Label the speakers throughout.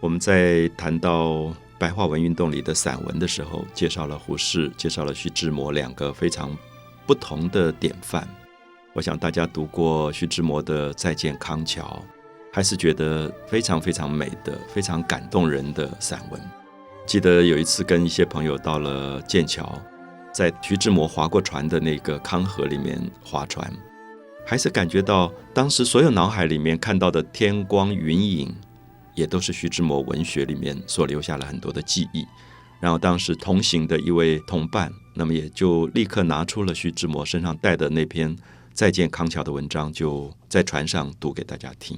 Speaker 1: 我们在谈到白话文运动里的散文的时候，介绍了胡适，介绍了徐志摩两个非常不同的典范。我想大家读过徐志摩的《再见康桥》，还是觉得非常非常美的、非常感动人的散文。记得有一次跟一些朋友到了剑桥，在徐志摩划过船的那个康河里面划船，还是感觉到当时所有脑海里面看到的天光云影，也都是徐志摩文学里面所留下了很多的记忆。然后当时同行的一位同伴，那么也就立刻拿出了徐志摩身上带的那篇。再见康桥的文章就在船上读给大家听，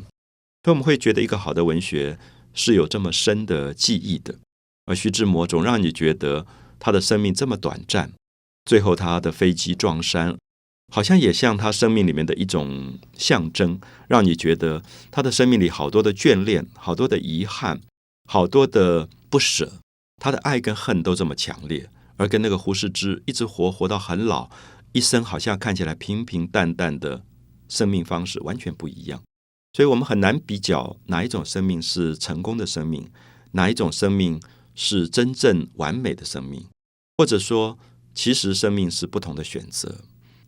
Speaker 1: 所以我们会觉得一个好的文学是有这么深的记忆的。而徐志摩总让你觉得他的生命这么短暂，最后他的飞机撞山，好像也像他生命里面的一种象征，让你觉得他的生命里好多的眷恋，好多的遗憾，好多的不舍，他的爱跟恨都这么强烈，而跟那个胡适之一直活活到很老。一生好像看起来平平淡淡的生命方式完全不一样，所以我们很难比较哪一种生命是成功的生命，哪一种生命是真正完美的生命，或者说，其实生命是不同的选择。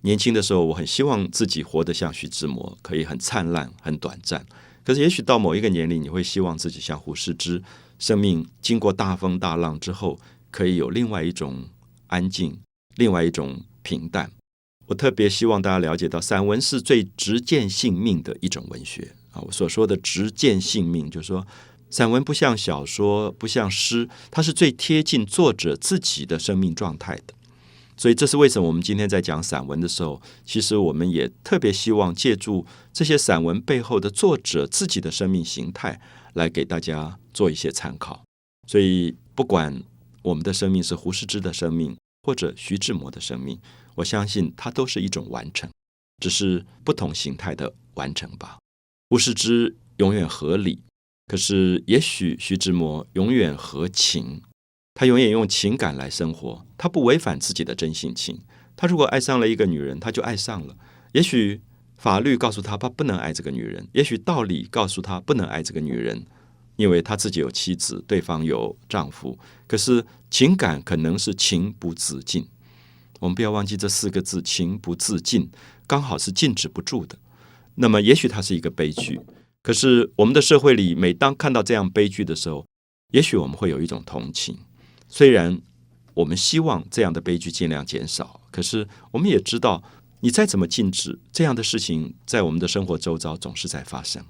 Speaker 1: 年轻的时候，我很希望自己活得像徐志摩，可以很灿烂、很短暂。可是，也许到某一个年龄，你会希望自己像胡适之，生命经过大风大浪之后，可以有另外一种安静，另外一种。平淡，我特别希望大家了解到，散文是最直见性命的一种文学啊。我所说的直见性命，就是说，散文不像小说，不像诗，它是最贴近作者自己的生命状态的。所以，这是为什么我们今天在讲散文的时候，其实我们也特别希望借助这些散文背后的作者自己的生命形态，来给大家做一些参考。所以，不管我们的生命是胡适之的生命。或者徐志摩的生命，我相信它都是一种完成，只是不同形态的完成吧。胡适之永远合理，可是也许徐志摩永远合情，他永远用情感来生活，他不违反自己的真性情。他如果爱上了一个女人，他就爱上了。也许法律告诉他他不能爱这个女人，也许道理告诉他不能爱这个女人。因为他自己有妻子，对方有丈夫，可是情感可能是情不自禁。我们不要忘记这四个字“情不自禁”，刚好是禁止不住的。那么，也许它是一个悲剧。可是，我们的社会里，每当看到这样悲剧的时候，也许我们会有一种同情。虽然我们希望这样的悲剧尽量减少，可是我们也知道，你再怎么禁止这样的事情，在我们的生活周遭总是在发生。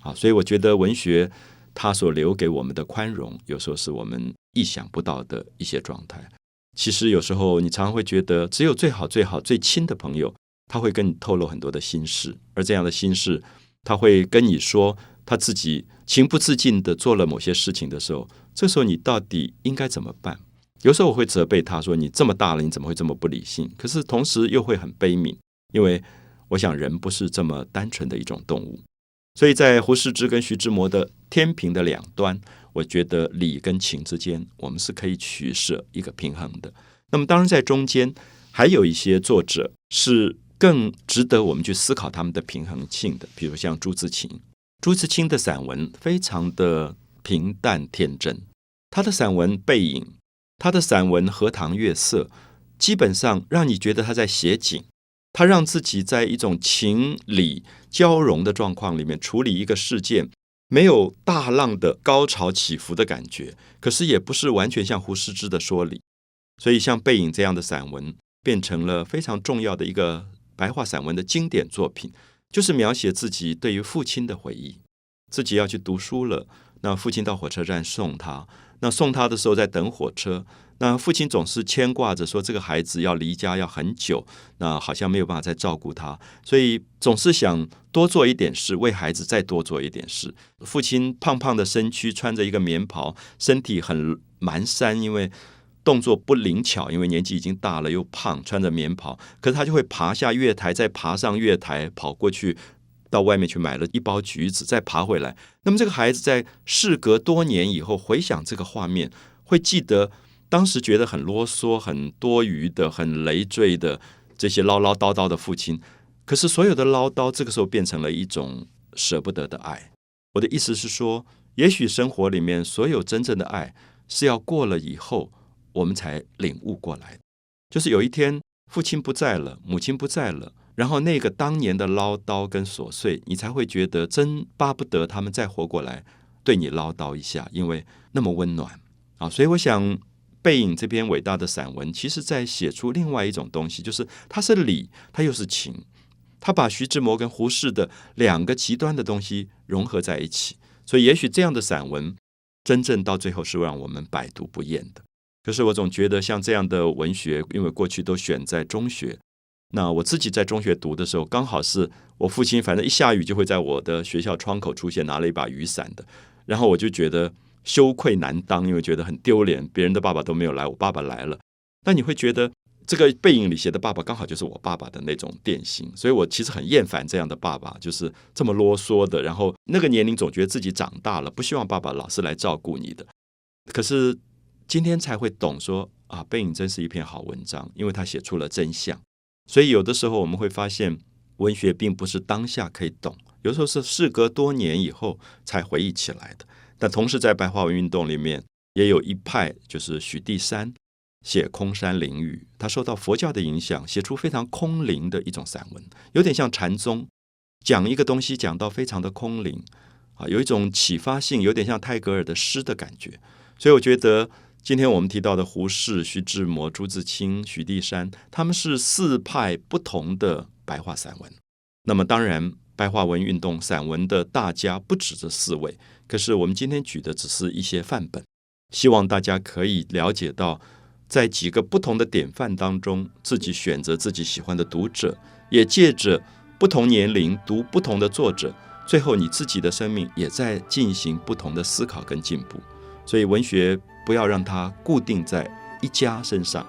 Speaker 1: 好，所以我觉得文学。它所留给我们的宽容，有时候是我们意想不到的一些状态。其实有时候你常常会觉得，只有最好、最好、最亲的朋友，他会跟你透露很多的心事，而这样的心事，他会跟你说他自己情不自禁的做了某些事情的时候，这时候你到底应该怎么办？有时候我会责备他说：“你这么大了，你怎么会这么不理性？”可是同时又会很悲悯，因为我想人不是这么单纯的一种动物。所以在胡适之跟徐志摩的天平的两端，我觉得理跟情之间，我们是可以取舍一个平衡的。那么当然在中间还有一些作者是更值得我们去思考他们的平衡性的，比如像朱自清。朱自清的散文非常的平淡天真，他的散文《背影》，他的散文《荷塘月色》，基本上让你觉得他在写景。他让自己在一种情理交融的状况里面处理一个事件，没有大浪的高潮起伏的感觉，可是也不是完全像胡适之的说理，所以像《背影》这样的散文变成了非常重要的一个白话散文的经典作品，就是描写自己对于父亲的回忆，自己要去读书了，那父亲到火车站送他，那送他的时候在等火车。那父亲总是牵挂着说，这个孩子要离家要很久，那好像没有办法再照顾他，所以总是想多做一点事，为孩子再多做一点事。父亲胖胖的身躯，穿着一个棉袍，身体很蹒跚，因为动作不灵巧，因为年纪已经大了又胖，穿着棉袍，可是他就会爬下月台，再爬上月台，跑过去到外面去买了一包橘子，再爬回来。那么这个孩子在事隔多年以后回想这个画面，会记得。当时觉得很啰嗦、很多余的、很累赘的这些唠唠叨叨的父亲，可是所有的唠叨，这个时候变成了一种舍不得的爱。我的意思是说，也许生活里面所有真正的爱是要过了以后，我们才领悟过来。就是有一天父亲不在了，母亲不在了，然后那个当年的唠叨跟琐碎，你才会觉得真巴不得他们再活过来对你唠叨一下，因为那么温暖啊。所以我想，背影这篇伟大的散文，其实在写出另外一种东西，就是它是理，它又是情，他把徐志摩跟胡适的两个极端的东西融合在一起。所以，也许这样的散文，真正到最后是让我们百读不厌的。可是，我总觉得像这样的文学，因为过去都选在中学，那我自己在中学读的时候，刚好是我父亲，反正一下雨就会在我的学校窗口出现，拿了一把雨伞的。然后我就觉得羞愧难当，因为觉得很丢脸，别人的爸爸都没有来，我爸爸来了。那你会觉得？这个背影里写的爸爸刚好就是我爸爸的那种典型，所以我其实很厌烦这样的爸爸，就是这么啰嗦的。然后那个年龄总觉得自己长大了，不希望爸爸老是来照顾你的。可是今天才会懂说啊，背影真是一篇好文章，因为他写出了真相。所以有的时候我们会发现，文学并不是当下可以懂，有时候是事隔多年以后才回忆起来的。但同时在白话文运动里面，也有一派就是许地山。写空山灵雨，他受到佛教的影响，写出非常空灵的一种散文，有点像禅宗，讲一个东西讲到非常的空灵啊，有一种启发性，有点像泰戈尔的诗的感觉。所以我觉得今天我们提到的胡适、徐志摩、朱自清、许地山，他们是四派不同的白话散文。那么当然，白话文运动散文的大家不止这四位，可是我们今天举的只是一些范本，希望大家可以了解到。在几个不同的典范当中，自己选择自己喜欢的读者，也借着不同年龄读不同的作者，最后你自己的生命也在进行不同的思考跟进步。所以，文学不要让它固定在一家身上，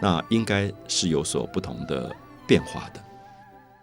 Speaker 1: 那应该是有所不同的变化的。